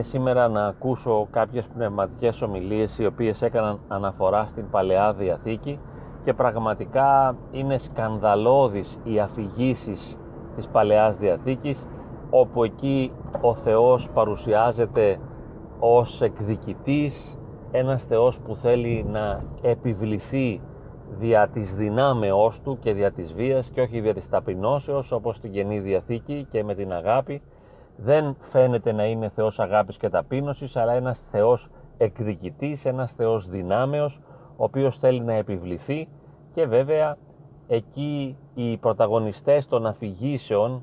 έτυχε σήμερα να ακούσω κάποιες πνευματικές ομιλίες οι οποίες έκαναν αναφορά στην Παλαιά Διαθήκη και πραγματικά είναι σκανδαλώδεις οι αφηγήσεις της Παλαιάς Διαθήκης όπου εκεί ο Θεός παρουσιάζεται ως εκδικητής ένας Θεός που θέλει να επιβληθεί δια της δυνάμεώς του και δια της βίας και όχι δια της ταπεινώσεως όπως στην Καινή Διαθήκη και με την αγάπη δεν φαίνεται να είναι Θεός αγάπης και ταπείνωσης αλλά ένας Θεός εκδικητής, ένας Θεός δυνάμεως ο οποίος θέλει να επιβληθεί. Και βέβαια εκεί οι πρωταγωνιστές των αφηγήσεων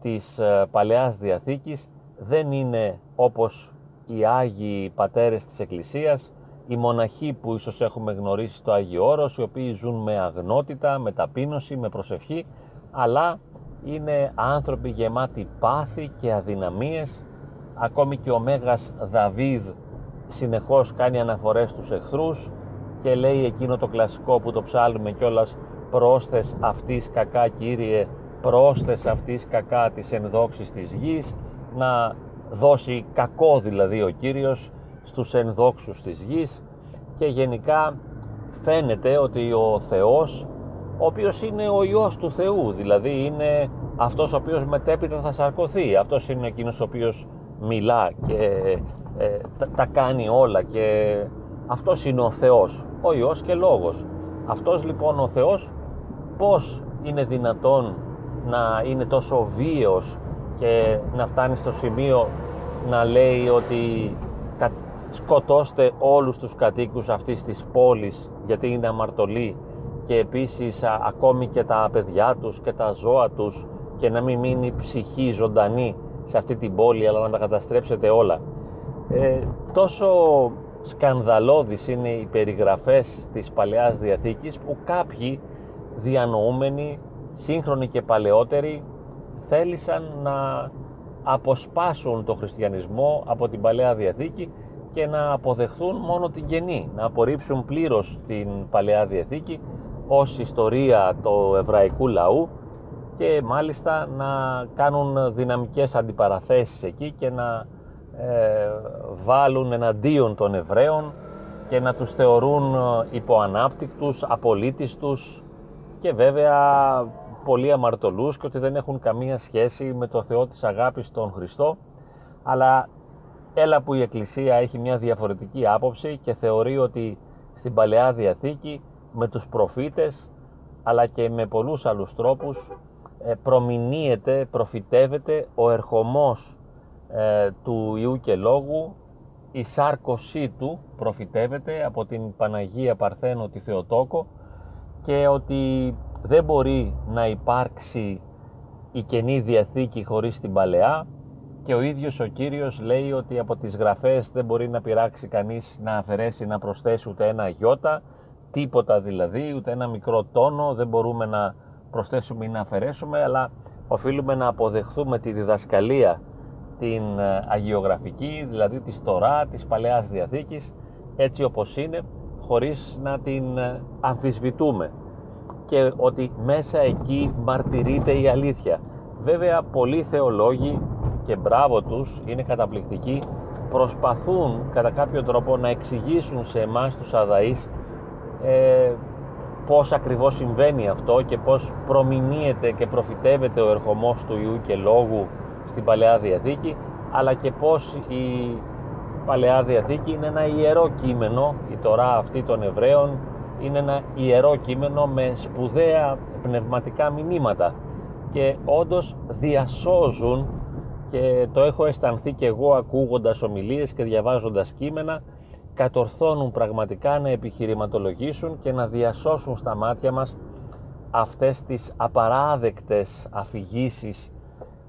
της ε, Παλαιάς Διαθήκης δεν είναι όπως οι Άγιοι Πατέρες της Εκκλησίας, οι μοναχοί που ίσως έχουμε γνωρίσει στο Άγιο Όρος, οι οποίοι ζουν με αγνότητα, με ταπείνωση, με προσευχή, αλλά είναι άνθρωποι γεμάτοι πάθη και αδυναμίες, ακόμη και ο Μέγας Δαβίδ συνεχώς κάνει αναφορές στους εχθρούς και λέει εκείνο το κλασικό που το ψάλουμε κιόλας πρόσθες αυτής κακά Κύριε πρόσθες αυτής κακά της ενδόξης της γης να δώσει κακό δηλαδή ο Κύριος στους ενδόξους της γης. Και γενικά φαίνεται ότι ο Θεός ο οποίος είναι ο Υιός του Θεού δηλαδή είναι αυτός ο οποίος μετέπειτα θα σαρκωθεί αυτός είναι εκείνος ο οποίος μιλά και ε, τα, κάνει όλα και αυτός είναι ο Θεός ο Υιός και Λόγος. Αυτός λοιπόν ο Θεός πως είναι δυνατόν να είναι τόσο βίαιος και να φτάνει στο σημείο να λέει ότι σκοτώστε όλους τους κατοίκους αυτής της πόλης γιατί είναι αμαρτωλοί και επίσης ακόμη και τα παιδιά τους και τα ζώα τους και να μην μείνει ψυχή ζωντανή σε αυτή την πόλη αλλά να τα καταστρέψετε όλα. Ε, τόσο σκανδαλώδεις είναι οι περιγραφές της Παλαιάς Διαθήκης που κάποιοι διανοούμενοι, σύγχρονοι και παλαιότεροι θέλησαν να αποσπάσουν το χριστιανισμό από την Παλαιά Διαθήκη και να αποδεχθούν μόνο την Καινή, να απορρίψουν πλήρως την Παλαιά Διαθήκη ως ιστορία του εβραϊκού λαού και μάλιστα να κάνουν δυναμικές αντιπαραθέσεις εκεί και να ε, βάλουν εναντίον των Εβραίων και να τους θεωρούν υποανάπτυκτους, απολύτιστους και βέβαια πολύ αμαρτωλούς και ότι δεν έχουν καμία σχέση με το Θεό της αγάπης τον Χριστό. Αλλά έλα που η Εκκλησία έχει μια διαφορετική άποψη και θεωρεί ότι στην Παλαιά Διαθήκη με τους προφήτες αλλά και με πολλούς άλλους τρόπους ε, προμηνύεται, προφητεύεται ο ερχομός ε, του Ιού και Λόγου. Η σάρκωσή του προφητεύεται από την Παναγία Παρθένο τη Θεοτόκο και ότι δεν μπορεί να υπάρξει η Καινή Διαθήκη χωρίς την Παλαιά. Και ο ίδιος ο Κύριος λέει ότι από τις γραφές δεν μπορεί να πειράξει κανείς να αφαιρέσει να προσθέσει ούτε ένα γιώτα τίποτα δηλαδή, ούτε ένα μικρό τόνο δεν μπορούμε να προσθέσουμε ή να αφαιρέσουμε αλλά οφείλουμε να αποδεχθούμε τη διδασκαλία την ε, αγιογραφική, δηλαδή της Στορά, της Παλαιάς Διαθήκης έτσι όπως είναι χωρίς να την ε, αμφισβητούμε και ότι μέσα εκεί μαρτυρείται η αλήθεια. Βέβαια πολλοί θεολόγοι και μπράβο τους, είναι καταπληκτικοί, προσπαθούν κατά κάποιο τρόπο να εξηγήσουν σε εμάς τους αδαείς ε, πώς ακριβώς συμβαίνει αυτό και πώς προμηνύεται και προφητεύεται ο ερχομός του Ιού και Λόγου στην Παλαιά Διαθήκη αλλά και πώς η Παλαιά Διαθήκη είναι ένα ιερό κείμενο η Τωρά αυτή των Εβραίων είναι ένα ιερό κείμενο με σπουδαία πνευματικά μηνύματα και όντως διασώζουν και το έχω αισθανθεί και εγώ ακούγοντας ομιλίες και διαβάζοντας κείμενα κατορθώνουν πραγματικά να επιχειρηματολογήσουν και να διασώσουν στα μάτια μας αυτές τις απαράδεκτες αφηγήσεις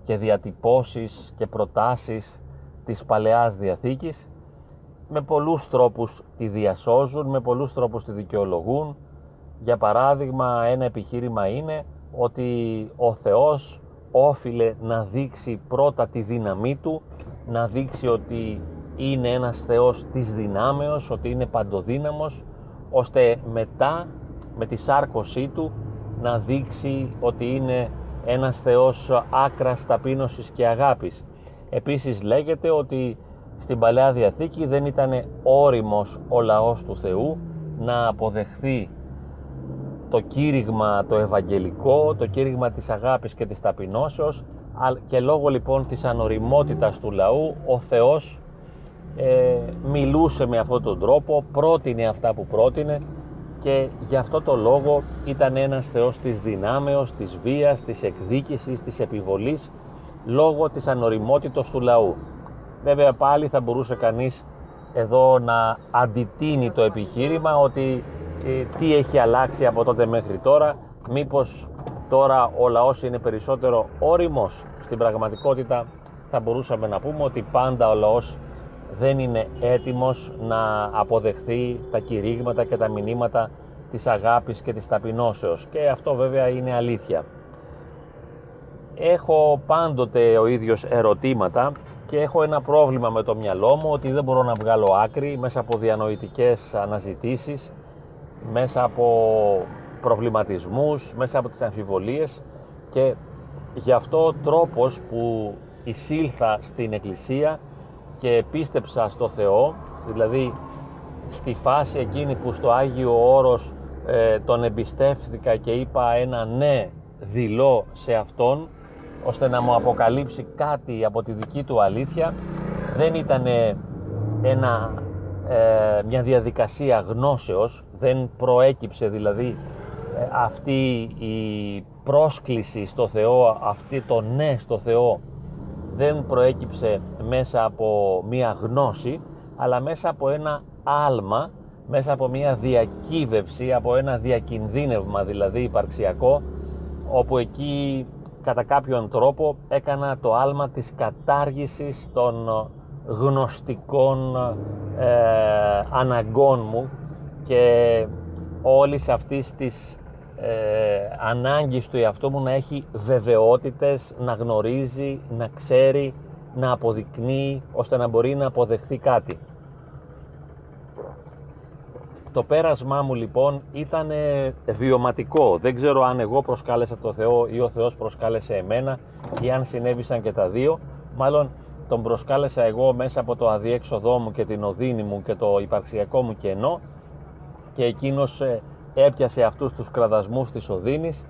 και διατυπώσεις και προτάσεις της Παλαιάς Διαθήκης με πολλούς τρόπους τη διασώζουν, με πολλούς τρόπους τη δικαιολογούν. Για παράδειγμα, ένα επιχείρημα είναι ότι ο Θεός όφιλε να δείξει πρώτα τη δύναμή Του, να δείξει ότι είναι ένας Θεός της δυνάμεως, ότι είναι παντοδύναμος, ώστε μετά με τη σάρκωσή Του να δείξει ότι είναι ένας Θεός άκρας ταπείνωσης και αγάπης. Επίσης λέγεται ότι στην Παλαιά Διαθήκη δεν ήταν όριμος ο λαός του Θεού να αποδεχθεί το κήρυγμα το ευαγγελικό, το κήρυγμα της αγάπης και της ταπεινώσεως και λόγω λοιπόν της ανοριμότητας του λαού ο Θεός ε, μιλούσε με αυτόν τον τρόπο, πρότεινε αυτά που πρότεινε και γι' αυτό το λόγο ήταν ένας Θεός της δυνάμεως, της βίας, της εκδίκησης, της επιβολής λόγω της ανοριμότητος του λαού. Βέβαια πάλι θα μπορούσε κανείς εδώ να αντιτείνει το επιχείρημα ότι ε, τι έχει αλλάξει από τότε μέχρι τώρα, μήπως τώρα ο λαός είναι περισσότερο όριμος. Στην πραγματικότητα θα μπορούσαμε να πούμε ότι πάντα ο λαός δεν είναι έτοιμος να αποδεχθεί τα κηρύγματα και τα μηνύματα της αγάπης και της ταπεινώσεως και αυτό βέβαια είναι αλήθεια. Έχω πάντοτε ο ίδιος ερωτήματα και έχω ένα πρόβλημα με το μυαλό μου ότι δεν μπορώ να βγάλω άκρη μέσα από διανοητικές αναζητήσεις, μέσα από προβληματισμούς, μέσα από τις αμφιβολίες και γι' αυτό ο τρόπος που εισήλθα στην Εκκλησία και πίστεψα στο Θεό, δηλαδή στη φάση εκείνη που στο Άγιο Όρος ε, τον εμπιστεύτηκα και είπα ένα ναι δηλώ σε Αυτόν ώστε να μου αποκαλύψει κάτι από τη δική του αλήθεια. Δεν ήταν ένα, ε, μια διαδικασία γνώσεως δεν προέκυψε δηλαδή ε, αυτή η πρόσκληση στο Θεό αυτή το ναι στο Θεό δεν προέκυψε μέσα από μία γνώση αλλά μέσα από ένα άλμα μέσα από μία διακύβευση από ένα διακινδύνευμα δηλαδή υπαρξιακό όπου εκεί κατά κάποιον τρόπο έκανα το άλμα της κατάργησης των γνωστικών ε, αναγκών μου και όλης αυτής της ε, ανάγκης του εαυτού μου να έχει βεβαιότητες, να γνωρίζει, να ξέρει, να αποδεικνύει ώστε να μπορεί να αποδεχθεί κάτι. Το πέρασμά μου λοιπόν ήταν βιωματικό. Δεν ξέρω αν εγώ προσκάλεσα το Θεό ή ο Θεός προσκάλεσε εμένα ή αν συνέβησαν και τα δύο. Μάλλον τον προσκάλεσα εγώ μέσα από το αδιέξοδό μου και την οδύνη μου και το υπαρξιακό μου κενό και εκείνος ε, έπιασε αυτούς τους κραδασμούς της οδύνης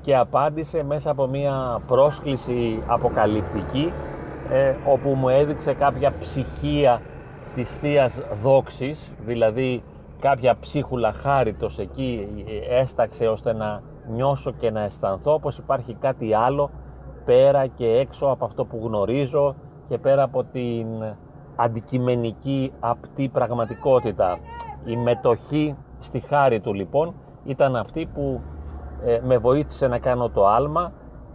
και απάντησε μέσα από μια πρόσκληση αποκαλυπτική ε, όπου μου έδειξε κάποια ψυχία της Θείας Δόξης δηλαδή κάποια ψίχουλα χάριτος εκεί ε, έσταξε ώστε να νιώσω και να αισθανθώ πως υπάρχει κάτι άλλο πέρα και έξω από αυτό που γνωρίζω και πέρα από την αντικειμενική απτή πραγματικότητα. Η μετοχή στη χάρη του λοιπόν ήταν αυτή που ε, με βοήθησε να κάνω το άλμα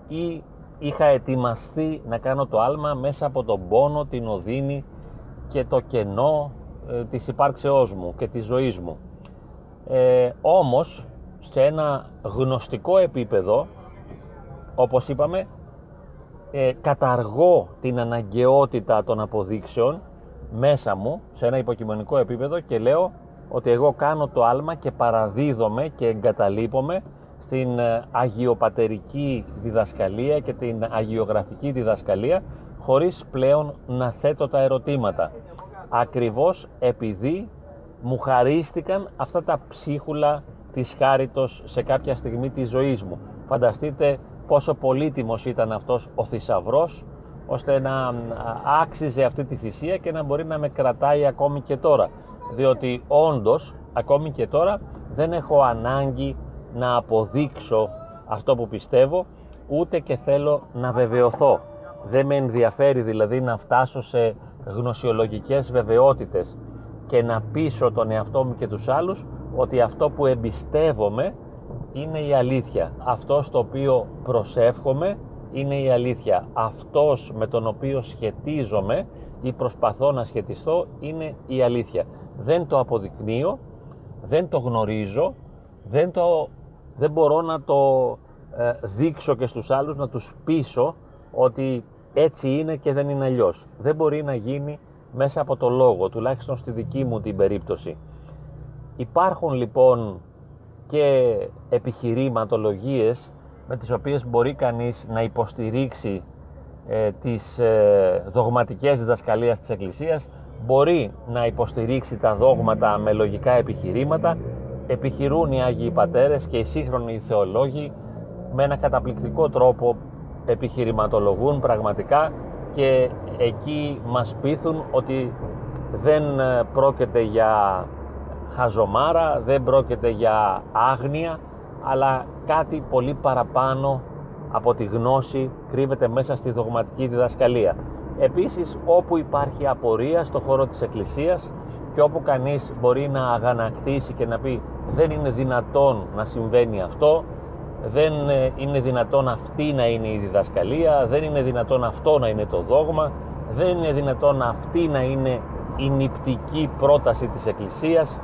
ή είχα ετοιμαστεί να κάνω το άλμα μέσα από τον πόνο, την οδύνη και το κενό ε, της υπάρξεώς μου και της ζωής μου. Ε, όμως, σε ένα γνωστικό επίπεδο, όπως είπαμε, ε, καταργώ την αναγκαιότητα των αποδείξεων μέσα μου, σε ένα υποκειμενικό επίπεδο και λέω ότι εγώ κάνω το άλμα και παραδίδομαι και εγκαταλείπομαι στην ε, αγιοπατερική διδασκαλία και την αγιογραφική διδασκαλία χωρίς πλέον να θέτω τα ερωτήματα ακριβώς επειδή μου χαρίστηκαν αυτά τα ψίχουλα της χάριτος σε κάποια στιγμή της ζωής μου. Φανταστείτε πόσο πολύτιμος ήταν αυτός ο θησαυρός ώστε να άξιζε αυτή τη θυσία και να μπορεί να με κρατάει ακόμη και τώρα διότι όντως ακόμη και τώρα δεν έχω ανάγκη να αποδείξω αυτό που πιστεύω ούτε και θέλω να βεβαιωθώ δεν με ενδιαφέρει δηλαδή να φτάσω σε γνωσιολογικές βεβαιότητες και να πείσω τον εαυτό μου και τους άλλους ότι αυτό που εμπιστεύομαι είναι η αλήθεια. Αυτό στο οποίο προσεύχομαι είναι η αλήθεια. Αυτός με τον οποίο σχετίζομαι ή προσπαθώ να σχετιστώ είναι η αλήθεια. Δεν το αποδεικνύω, δεν το γνωρίζω, δεν, το, δεν μπορώ να το ε, δείξω και στους άλλους, να τους πείσω ότι έτσι είναι και δεν είναι αλλιώς. Δεν μπορεί να γίνει μέσα από το λόγο, τουλάχιστον στη δική μου την περίπτωση. Υπάρχουν λοιπόν και επιχειρηματολογίες με τις οποίες μπορεί κανείς να υποστηρίξει ε, τις ε, δογματικές διδασκαλίας της Εκκλησίας μπορεί να υποστηρίξει τα δόγματα με λογικά επιχειρήματα επιχειρούν οι Άγιοι Πατέρες και οι σύγχρονοι θεολόγοι με ένα καταπληκτικό τρόπο επιχειρηματολογούν πραγματικά και εκεί μας πείθουν ότι δεν ε, πρόκειται για χαζομάρα, δεν πρόκειται για άγνοια, αλλά κάτι πολύ παραπάνω από τη γνώση κρύβεται μέσα στη δογματική διδασκαλία. Επίσης, όπου υπάρχει απορία στο χώρο της Εκκλησίας και όπου κανείς μπορεί να αγανακτήσει και να πει δεν είναι δυνατόν να συμβαίνει αυτό, δεν ε, είναι δυνατόν αυτή να είναι η διδασκαλία, δεν είναι δυνατόν αυτό να είναι το δόγμα, δεν είναι δυνατόν αυτή να είναι η νηπτική πρόταση της Εκκλησίας,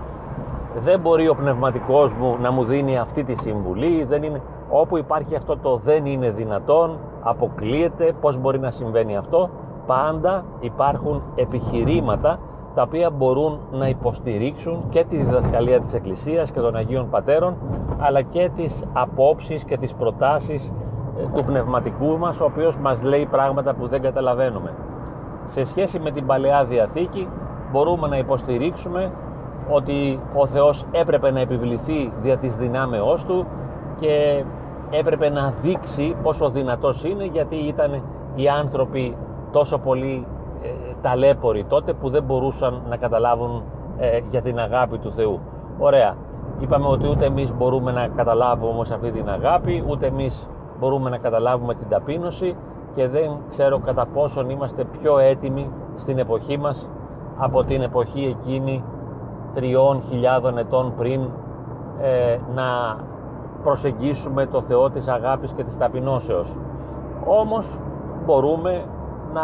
δεν μπορεί ο πνευματικός μου να μου δίνει αυτή τη συμβουλή, δεν είναι... όπου υπάρχει αυτό το δεν είναι δυνατόν, αποκλείεται, πώς μπορεί να συμβαίνει αυτό, πάντα υπάρχουν επιχειρήματα τα οποία μπορούν να υποστηρίξουν και τη διδασκαλία της Εκκλησίας και των Αγίων Πατέρων αλλά και τις απόψεις και τις προτάσεις ε, του πνευματικού μας ο οποίος μας λέει πράγματα που δεν καταλαβαίνουμε. Σε σχέση με την Παλαιά Διαθήκη μπορούμε να υποστηρίξουμε ότι ο Θεός έπρεπε να επιβληθεί δια της δυνάμεώς Του και έπρεπε να δείξει πόσο δυνατός είναι γιατί ήταν οι άνθρωποι τόσο πολύ ε, ταλέποροι τότε που δεν μπορούσαν να καταλάβουν ε, για την αγάπη του Θεού. Ωραία. Είπαμε ότι ούτε εμείς μπορούμε να καταλάβουμε όμως αυτή την αγάπη, ούτε εμείς μπορούμε να καταλάβουμε την ταπείνωση και δεν ξέρω κατά πόσον είμαστε πιο έτοιμοι στην εποχή μας από την εποχή εκείνη τριών χιλιάδων ετών πριν ε, να προσεγγίσουμε το Θεό της αγάπης και της ταπεινώσεως. Όμως μπορούμε να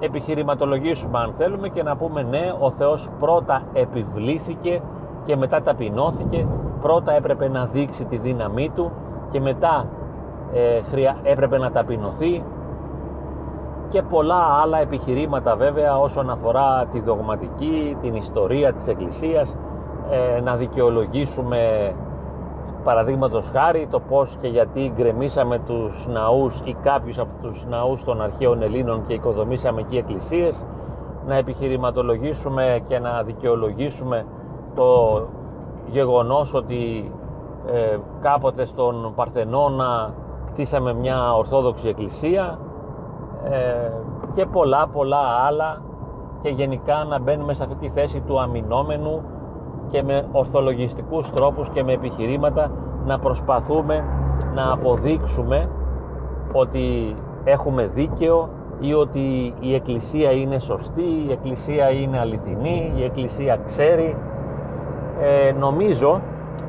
επιχειρηματολογήσουμε αν θέλουμε και να πούμε ναι, ο Θεός πρώτα επιβλήθηκε και μετά ταπεινώθηκε, πρώτα έπρεπε να δείξει τη δύναμή Του και μετά ε, έπρεπε να ταπεινωθεί και πολλά άλλα επιχειρήματα βέβαια όσον αφορά τη δογματική, την ιστορία της Εκκλησίας, ε, να δικαιολογήσουμε παραδείγματος χάρη το πώς και γιατί γκρεμίσαμε τους ναούς ή κάποιους από τους ναούς των αρχαίων Ελλήνων και οικοδομήσαμε εκεί εκκλησίες, να επιχειρηματολογήσουμε και να δικαιολογήσουμε το γεγονός ότι ε, κάποτε στον Παρθενώνα κτίσαμε μια Ορθόδοξη Εκκλησία ε, και πολλά πολλά άλλα και γενικά να μπαίνουμε σε αυτή τη θέση του αμυνόμενου και με ορθολογιστικούς τρόπους και με επιχειρήματα να προσπαθούμε να αποδείξουμε ότι έχουμε δίκαιο ή ότι η Εκκλησία είναι σωστή, η Εκκλησία είναι αληθινή, η Εκκλησία ξέρει. Ε, νομίζω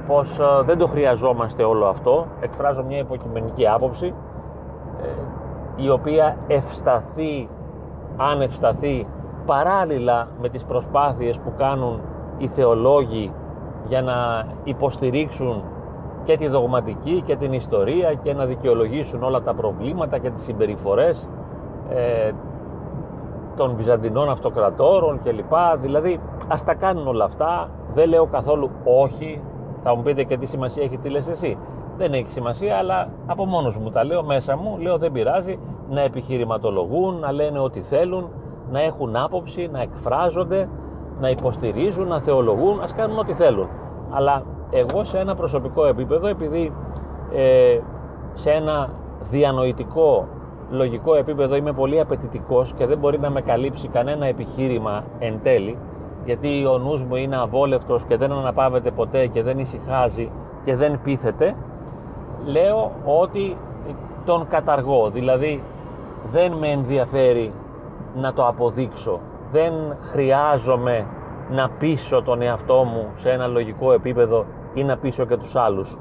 πως ε, δεν το χρειαζόμαστε όλο αυτό. Εκφράζω μια υποκειμενική άποψη ε, η οποία ευσταθεί, αν ευσταθεί παράλληλα με τις προσπάθειες που κάνουν οι θεολόγοι για να υποστηρίξουν και τη δογματική και την ιστορία και να δικαιολογήσουν όλα τα προβλήματα και τις συμπεριφορές ε, των Βυζαντινών αυτοκρατόρων κλπ. Δηλαδή ας τα κάνουν όλα αυτά, δεν λέω καθόλου όχι, θα μου πείτε και τι σημασία έχει τι λες εσύ. Δεν έχει σημασία, αλλά από μόνος μου τα λέω μέσα μου, λέω δεν πειράζει να επιχειρηματολογούν, να λένε ό,τι θέλουν, να έχουν άποψη, να εκφράζονται, να υποστηρίζουν, να θεολογούν, ας κάνουν ό,τι θέλουν. Αλλά εγώ σε ένα προσωπικό επίπεδο, επειδή ε, σε ένα διανοητικό, λογικό επίπεδο είμαι πολύ απαιτητικός και δεν μπορεί να με καλύψει κανένα επιχείρημα εν τέλει, γιατί ο νους μου είναι αβόλευτος και δεν αναπαύεται ποτέ και δεν ησυχάζει και δεν πείθεται, λέω ότι τον καταργώ. Δηλαδή δεν με ενδιαφέρει να το αποδείξω. Δεν χρειάζομαι να πείσω τον εαυτό μου σε ένα λογικό επίπεδο ή να πείσω και τους άλλους.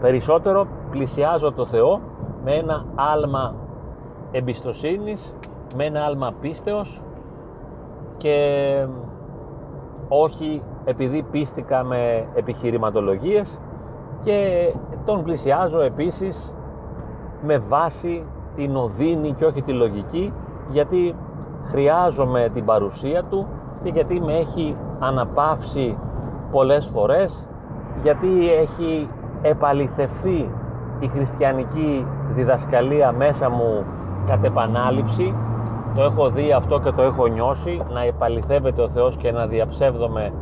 Περισσότερο πλησιάζω το Θεό με ένα άλμα εμπιστοσύνης, με ένα άλμα πίστεως και όχι επειδή πίστηκα με επιχειρηματολογίες και τον πλησιάζω επίσης με βάση την οδύνη και όχι τη λογική γιατί χρειάζομαι την παρουσία του και γιατί με έχει αναπαύσει πολλές φορές γιατί έχει επαληθευθεί η χριστιανική διδασκαλία μέσα μου κατ' επανάληψη. Το έχω δει αυτό και το έχω νιώσει να επαληθεύεται ο Θεός και να διαψεύδομαι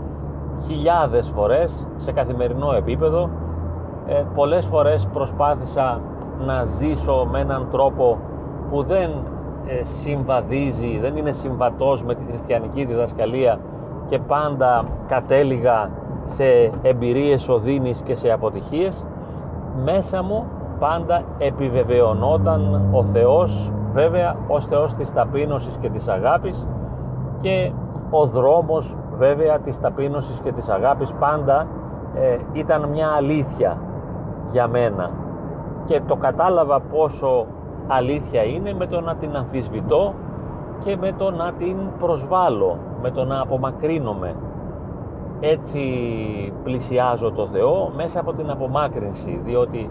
χιλιάδες φορές σε καθημερινό επίπεδο. Ε, πολλές φορές προσπάθησα να ζήσω με έναν τρόπο που δεν ε, συμβαδίζει, δεν είναι συμβατός με τη χριστιανική διδασκαλία και πάντα κατέληγα σε εμπειρίες οδύνης και σε αποτυχίες. Μέσα μου πάντα επιβεβαιωνόταν ο Θεός βέβαια ως Θεός της ταπείνωσης και της αγάπης και ο δρόμος βέβαια της ταπείνωσης και της αγάπης πάντα ε, ήταν μια αλήθεια για μένα. Και το κατάλαβα πόσο αλήθεια είναι με το να την αμφισβητώ και με το να την προσβάλλω, με το να απομακρύνομαι. Έτσι πλησιάζω το Θεό μέσα από την απομάκρυνση, διότι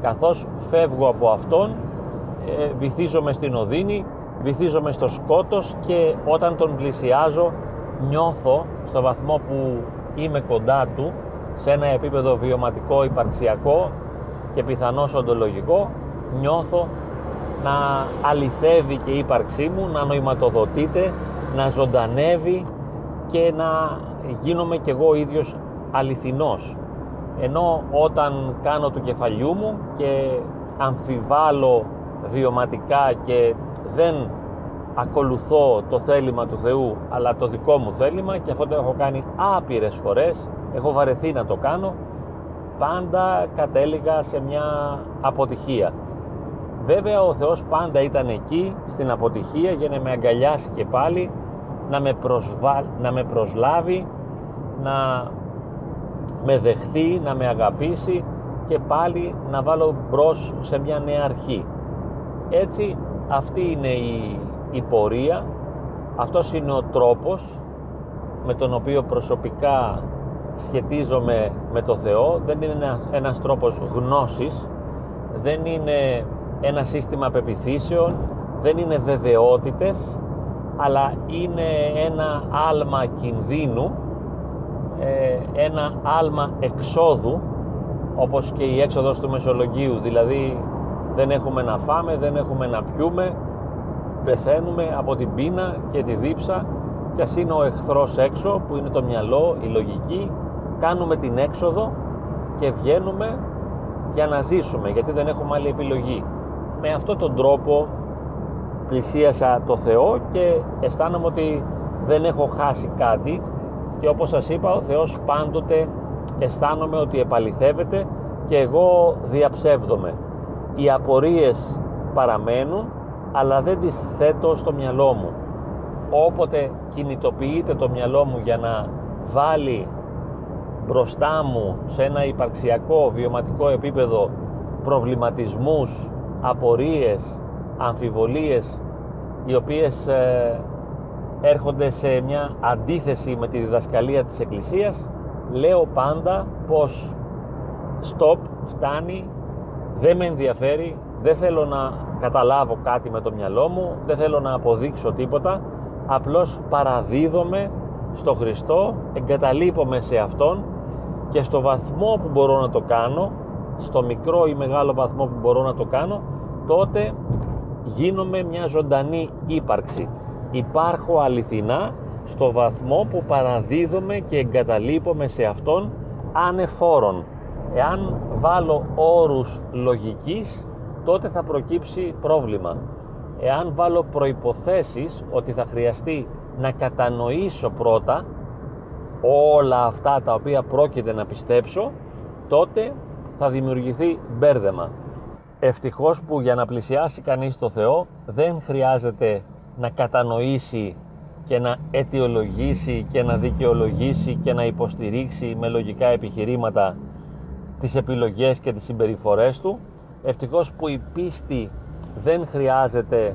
καθώς φεύγω από Αυτόν ε, βυθίζομαι στην οδύνη, βυθίζομαι στο σκότος και όταν τον πλησιάζω νιώθω στο βαθμό που είμαι κοντά του σε ένα επίπεδο βιωματικό, υπαρξιακό και πιθανώς οντολογικό νιώθω να αληθεύει και η ύπαρξή μου, να νοηματοδοτείται, να ζωντανεύει και να γίνομαι κι εγώ ίδιος αληθινός. Ενώ όταν κάνω του κεφαλιού μου και αμφιβάλλω βιωματικά και δεν ακολουθώ το θέλημα του Θεού αλλά το δικό μου θέλημα και αυτό το έχω κάνει άπειρες φορές έχω βαρεθεί να το κάνω πάντα κατέληγα σε μια αποτυχία βέβαια ο Θεός πάντα ήταν εκεί στην αποτυχία για να με αγκαλιάσει και πάλι να με, προσβα... να με προσλάβει να με δεχθεί, να με αγαπήσει και πάλι να βάλω μπρος σε μια νέα αρχή. Έτσι αυτή είναι η, η πορεία, αυτός είναι ο τρόπος με τον οποίο προσωπικά σχετίζομαι με το Θεό, δεν είναι ένας, ένας τρόπος γνώσης, δεν είναι ένα σύστημα πεπιθήσεων, δεν είναι βεβαιότητες, αλλά είναι ένα άλμα κινδύνου, ε, ένα άλμα εξόδου, όπως και η έξοδος του Μεσολογίου, δηλαδή δεν έχουμε να φάμε, δεν έχουμε να πιούμε, πεθαίνουμε από την πείνα και τη δίψα και ας είναι ο εχθρός έξω που είναι το μυαλό, η λογική, κάνουμε την έξοδο και βγαίνουμε για να ζήσουμε γιατί δεν έχουμε άλλη επιλογή. Με αυτόν τον τρόπο πλησίασα το Θεό και αισθάνομαι ότι δεν έχω χάσει κάτι. Και όπως σας είπα ο Θεός πάντοτε αισθάνομαι ότι επαληθεύεται και εγώ διαψεύδομαι. Οι απορίες παραμένουν αλλά δεν τις θέτω στο μυαλό μου. Όποτε κινητοποιείται το μυαλό μου για να βάλει μπροστά μου σε ένα υπαρξιακό βιωματικό επίπεδο προβληματισμούς, απορίες, αμφιβολίες οι οποίες ε, έρχονται σε μια αντίθεση με τη διδασκαλία της Εκκλησίας λέω πάντα πως stop, φτάνει, δεν με ενδιαφέρει, δεν θέλω να καταλάβω κάτι με το μυαλό μου, δεν θέλω να αποδείξω τίποτα, απλώς παραδίδομαι στο Χριστό, εγκαταλείπομαι σε Αυτόν και στο βαθμό που μπορώ να το κάνω, στο μικρό ή μεγάλο βαθμό που μπορώ να το κάνω, τότε γίνομαι μια ζωντανή ύπαρξη. Υπάρχω αληθινά στο βαθμό που παραδίδομαι και εγκαταλείπομαι σε Αυτόν ανεφόρον. Εάν βάλω όρους λογικής, τότε θα προκύψει πρόβλημα. Εάν βάλω προϋποθέσεις ότι θα χρειαστεί να κατανοήσω πρώτα όλα αυτά τα οποία πρόκειται να πιστέψω, τότε θα δημιουργηθεί μπέρδεμα. Ευτυχώς που για να πλησιάσει κανείς το Θεό δεν χρειάζεται να κατανοήσει και να αιτιολογήσει και να δικαιολογήσει και να υποστηρίξει με λογικά επιχειρήματα τις επιλογές και τις συμπεριφορές του ευτυχώς που η πίστη δεν χρειάζεται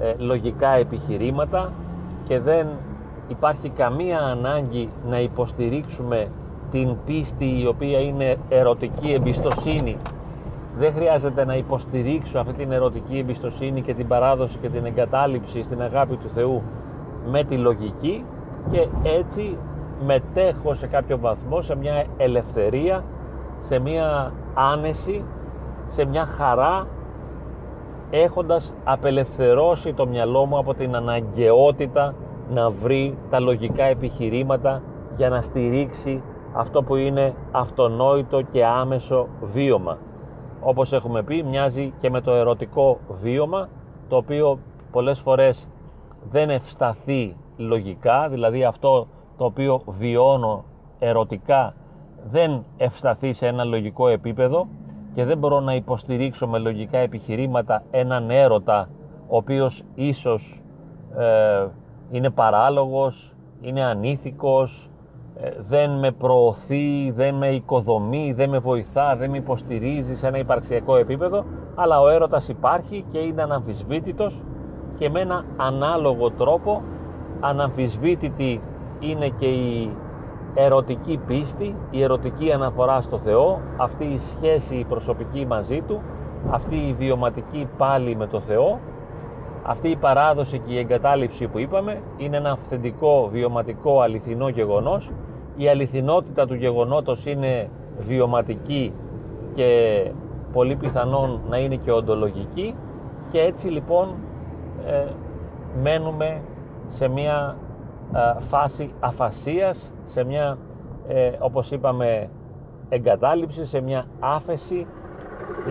ε, λογικά επιχειρήματα και δεν υπάρχει καμία ανάγκη να υποστηρίξουμε την πίστη η οποία είναι ερωτική εμπιστοσύνη. Δεν χρειάζεται να υποστηρίξω αυτή την ερωτική εμπιστοσύνη και την παράδοση και την εγκατάλειψη στην αγάπη του Θεού με τη λογική και έτσι μετέχω σε κάποιο βαθμό σε μια ελευθερία σε μια άνεση σε μια χαρά έχοντας απελευθερώσει το μυαλό μου από την αναγκαιότητα να βρει τα λογικά επιχειρήματα για να στηρίξει αυτό που είναι αυτονόητο και άμεσο βίωμα. Όπως έχουμε πει μοιάζει και με το ερωτικό βίωμα το οποίο πολλές φορές δεν ευσταθεί λογικά, δηλαδή αυτό το οποίο βιώνω ερωτικά δεν ευσταθεί σε ένα λογικό επίπεδο και δεν μπορώ να υποστηρίξω με λογικά επιχειρήματα έναν έρωτα ο οποίος ίσως ε, είναι παράλογος, είναι ανήθικος, ε, δεν με προωθεί, δεν με οικοδομεί, δεν με βοηθά, δεν με υποστηρίζει σε ένα υπαρξιακό επίπεδο, αλλά ο έρωτας υπάρχει και είναι αναμφισβήτητος και με ένα ανάλογο τρόπο αναμφισβήτητη είναι και η ερωτική πίστη, η ερωτική αναφορά στο Θεό, αυτή η σχέση προσωπική μαζί Του, αυτή η βιωματική πάλι με το Θεό, αυτή η παράδοση και η εγκατάλειψη που είπαμε είναι ένα αυθεντικό, βιωματικό, αληθινό γεγονός. Η αληθινότητα του γεγονότος είναι βιωματική και πολύ πιθανόν να είναι και οντολογική και έτσι λοιπόν ε, μένουμε σε μια ε, φάση αφασίας, σε μια ε, όπως είπαμε εγκατάλειψη, σε μια άφεση.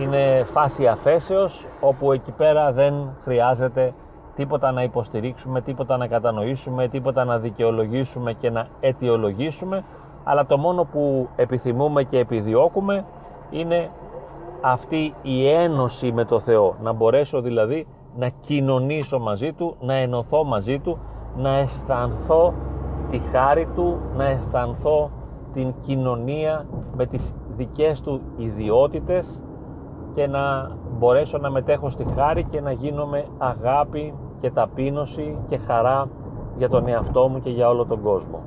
Είναι φάση αφέσεως όπου εκεί πέρα δεν χρειάζεται τίποτα να υποστηρίξουμε, τίποτα να κατανοήσουμε, τίποτα να δικαιολογήσουμε και να αιτιολογήσουμε αλλά το μόνο που επιθυμούμε και επιδιώκουμε είναι αυτή η ένωση με το Θεό. Να μπορέσω δηλαδή να κοινωνήσω μαζί Του, να ενωθώ μαζί Του να αισθανθώ τη χάρη Του, να αισθανθώ την κοινωνία με τις δικές Του ιδιότητες και να μπορέσω να μετέχω στη χάρη και να γίνομαι αγάπη και ταπείνωση και χαρά για τον εαυτό μου και για όλο τον κόσμο.